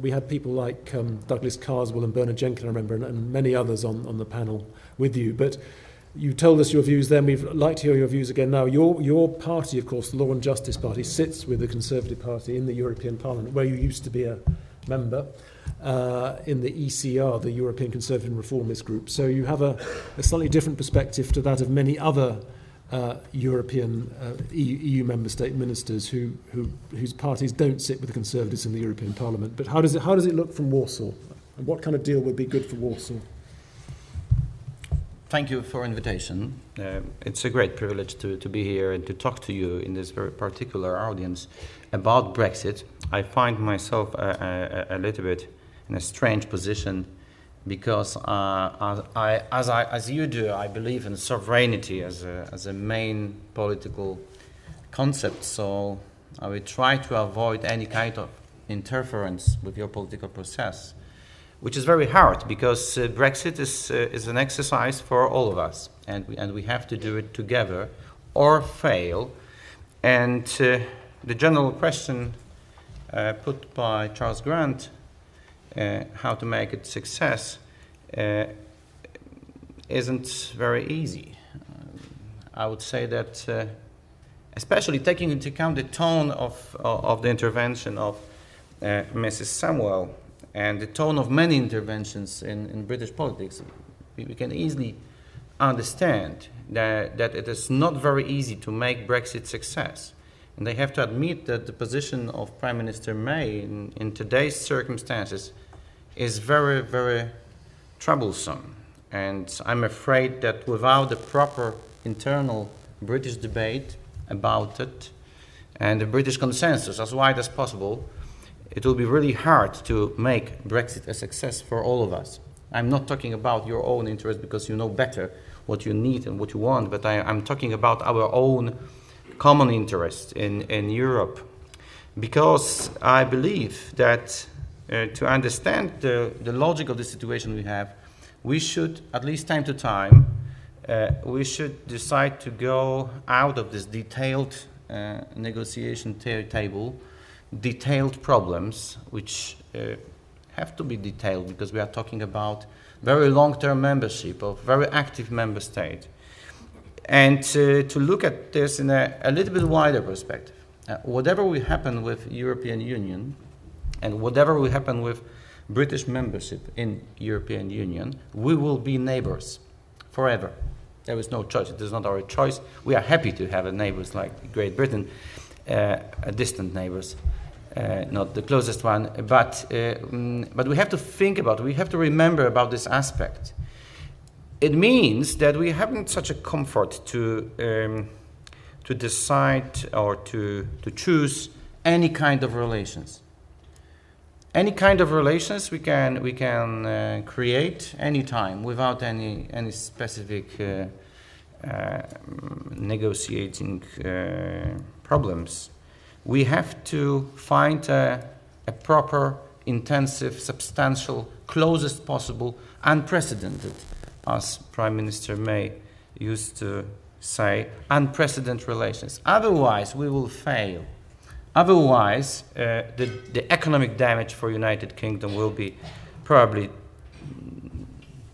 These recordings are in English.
We had people like um, Douglas Carswell and Bernard Jenkin, I remember, and, and many others on, on the panel with you. But you told us your views then. We'd like to hear your views again now. Your, your party, of course, the Law and Justice Party, sits with the Conservative Party in the European Parliament, where you used to be a member, uh, in the ECR, the European Conservative and Reformist Group. So you have a, a slightly different perspective to that of many other uh, European uh, EU, member state ministers who, who, whose parties don't sit with the Conservatives in the European Parliament. But how does it, how does it look from Warsaw? And what kind of deal would be good for Warsaw? Thank you for invitation. Uh, it's a great privilege to, to be here and to talk to you in this very particular audience about Brexit. I find myself a, a, a little bit in a strange position because uh, I, as, I, as you do, I believe in sovereignty as a, as a main political concept. So I will try to avoid any kind of interference with your political process, which is very hard because uh, Brexit is, uh, is an exercise for all of us, and we, and we have to do it together or fail. And uh, the general question uh, put by Charles Grant how to make it success uh, isn't very easy. I would say that, uh, especially taking into account the tone of, of the intervention of uh, Mrs. Samuel and the tone of many interventions in, in British politics, we, we can easily understand that, that it is not very easy to make Brexit success. And they have to admit that the position of Prime Minister May in, in today's circumstances is very, very troublesome. And I'm afraid that without a proper internal British debate about it and a British consensus as wide as possible, it will be really hard to make Brexit a success for all of us. I'm not talking about your own interest because you know better what you need and what you want, but I, am talking about our own common interest in, in Europe. Because I believe that uh, to understand the, the logic of the situation we have, we should, at least time to time, uh, we should decide to go out of this detailed uh, negotiation table, detailed problems, which uh, have to be detailed because we are talking about very long-term membership of very active member state, and uh, to look at this in a, a little bit wider perspective. Uh, whatever will happen with European Union, and whatever will happen with British membership in European Union, we will be neighbors forever. There is no choice. It is not our choice. We are happy to have neighbors like Great Britain, uh, distant neighbors, uh, not the closest one. But, uh, mm, but we have to think about, we have to remember about this aspect. It means that we haven't such a comfort to, um, to decide or to, to choose any kind of relations any kind of relations we can we can uh, create anytime without any any specific uh, uh, negotiating uh, problems. We have to find a, a, proper, intensive, substantial, closest possible, unprecedented, as Prime Minister May used to say, unprecedented relations. Otherwise, we will fail. Otherwise, uh, the, the economic damage for United Kingdom will be probably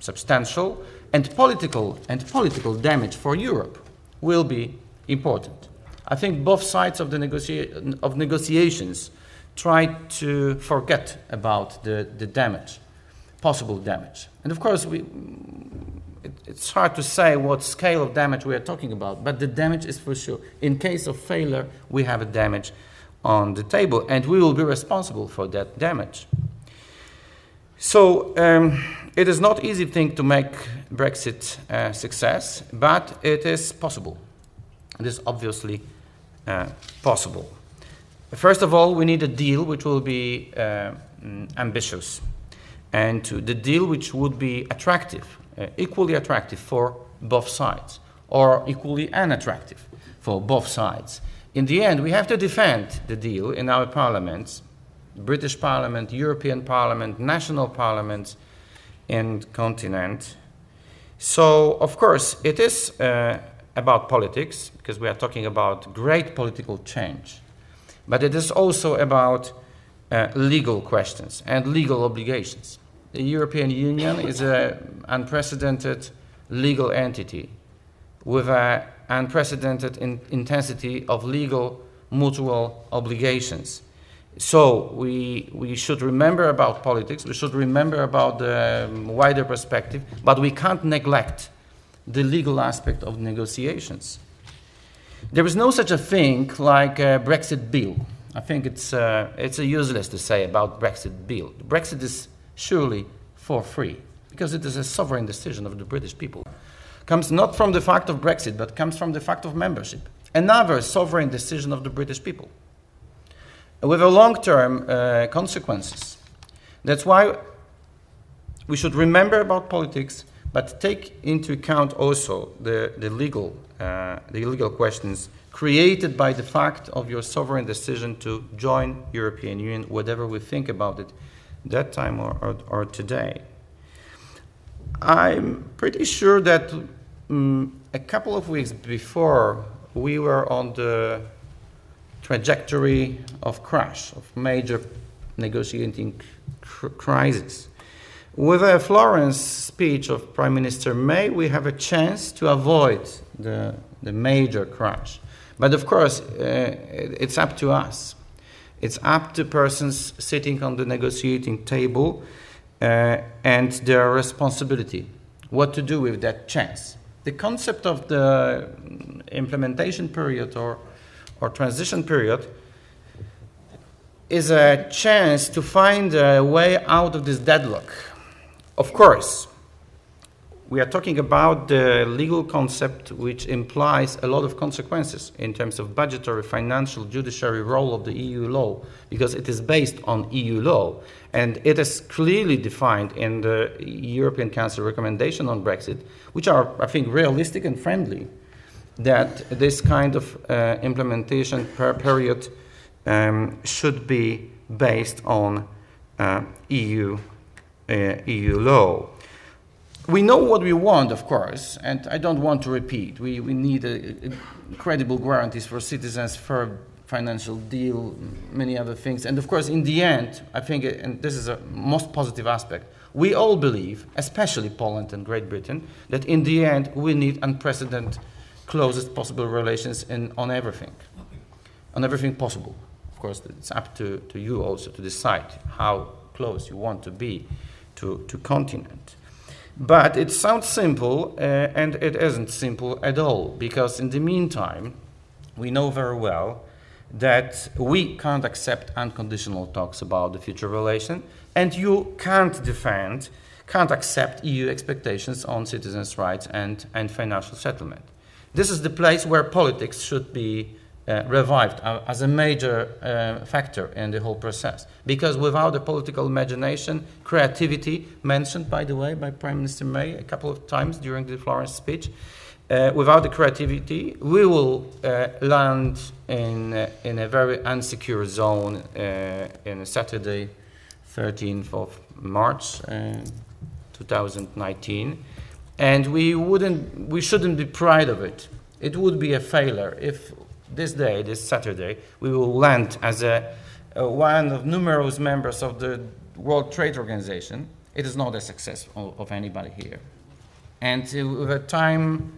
substantial, and political and political damage for Europe will be important. I think both sides of the negotia- of negotiations try to forget about the, the damage, possible damage. And of course, we, it, it's hard to say what scale of damage we are talking about, but the damage is for sure. In case of failure, we have a damage on the table, and we will be responsible for that damage. So um, it is not easy thing to make Brexit a success, but it is possible. It is obviously uh, possible. First of all, we need a deal which will be uh, ambitious, and to the deal which would be attractive, uh, equally attractive for both sides, or equally unattractive for both sides in the end, we have to defend the deal in our parliaments British Parliament, European Parliament, national parliaments, and continent. So, of course, it is uh, about politics because we are talking about great political change, but it is also about uh, legal questions and legal obligations. The European Union is an unprecedented legal entity with an unprecedented in intensity of legal mutual obligations. So we, we should remember about politics, we should remember about the um, wider perspective, but we can't neglect the legal aspect of negotiations. There is no such a thing like a Brexit bill. I think it's, uh, it's useless to say about Brexit bill. Brexit is surely for free because it is a sovereign decision of the British people. Comes not from the fact of Brexit, but comes from the fact of membership. Another sovereign decision of the British people with a long-term uh, consequences. That's why we should remember about politics, but take into account also the, the legal uh, the legal questions created by the fact of your sovereign decision to join European Union, whatever we think about it that time or, or, or today. I'm pretty sure that um, a couple of weeks before we were on the trajectory of crash, of major negotiating cr- crisis. With a Florence speech of Prime Minister May, we have a chance to avoid the, the major crash. But of course, uh, it's up to us. It's up to persons sitting on the negotiating table uh, and their responsibility what to do with that chance. The concept of the implementation period or, or transition period is a chance to find a way out of this deadlock. Of course, we are talking about the legal concept which implies a lot of consequences in terms of budgetary, financial, judiciary role of the EU law, because it is based on EU law. And it is clearly defined in the European Council recommendation on Brexit, which are, I think, realistic and friendly, that this kind of uh, implementation per period um, should be based on uh, EU, uh, EU law we know what we want, of course, and I don't want to repeat. We, we need a, a credible guarantees for citizens, for financial deal, many other things. And of course, in the end, I think, and this is a most positive aspect, we all believe, especially Poland and Great Britain, that in the end we need unprecedented, closest possible relations in, on everything, on everything possible. Of course, it's up to, to you also to decide how close you want to be to, to continent. But it sounds simple, uh, and it isn't simple at all, because in the meantime, we know very well that we can't accept unconditional talks about the future relation, and you can't defend, can't accept EU expectations on citizens' rights and, and financial settlement. This is the place where politics should be uh, revived uh, as a major uh, factor in the whole process. Because without the political imagination, creativity, mentioned by the way by Prime Minister May a couple of times during the Florence speech, uh, without the creativity, we will uh, land in, uh, in a very unsecure zone in Saturday, 13th of March 2019. And we, wouldn't, we shouldn't be proud of it. It would be a failure if this day, this Saturday, we will land as a, a, one of numerous members of the World Trade Organization. It is not a success of, of anybody here. And with a time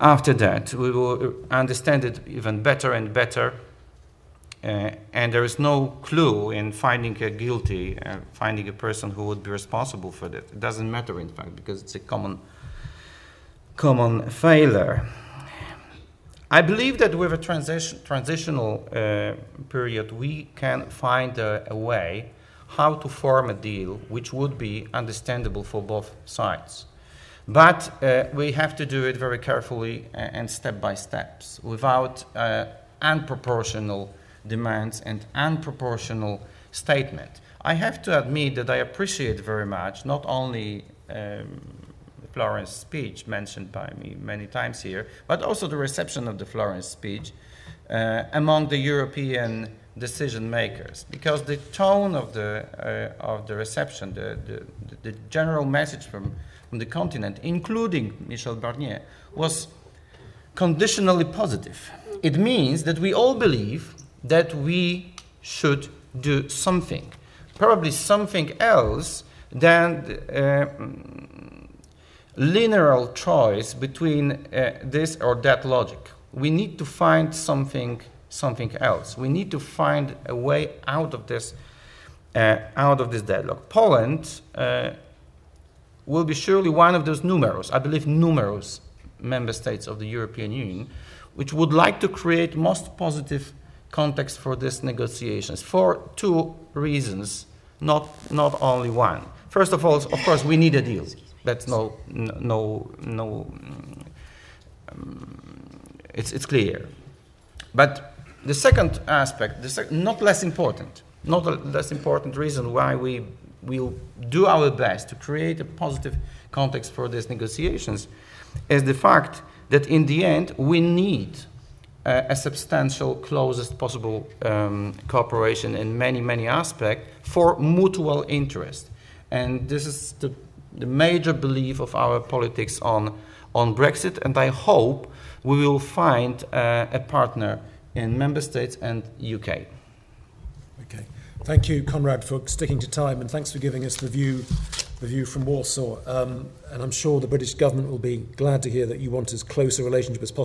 after that, we will understand it even better and better. Uh, and there is no clue in finding a guilty, uh, finding a person who would be responsible for that. It doesn't matter, in fact, because it's a common, common failure. I believe that with a transition, transitional uh, period, we can find a, a, way how to form a deal which would be understandable for both sides. But uh, we have to do it very carefully and step by steps without uh, unproportional demands and unproportional statement. I have to admit that I appreciate very much not only um, Florence speech mentioned by me many times here, but also the reception of the Florence speech uh, among the European decision makers, because the tone of the uh, of the reception, the, the, the general message from from the continent, including Michel Barnier, was conditionally positive. It means that we all believe that we should do something, probably something else than uh, linear choice between uh, this or that logic. We need to find something, something else. We need to find a way out of this, uh, out of this deadlock. Poland uh, will be surely one of those numerous, I believe, numerous member states of the European Union, which would like to create most positive context for these negotiations for two reasons, not not only one. First of all, of course, we need a deal. That's no, no, no. Um, it's it's clear. But the second aspect, the sec- not less important, not a less important reason why we will do our best to create a positive context for these negotiations, is the fact that in the end we need a substantial, closest possible um, cooperation in many, many aspects for mutual interest. And this is the, the major belief of our politics on, on Brexit, and I hope we will find uh, a partner in member states and UK. Okay. Thank you, Konrad, for sticking to time, and thanks for giving us the view, the view from Warsaw. Um, and I'm sure the British government will be glad to hear that you want as close a relationship as possible.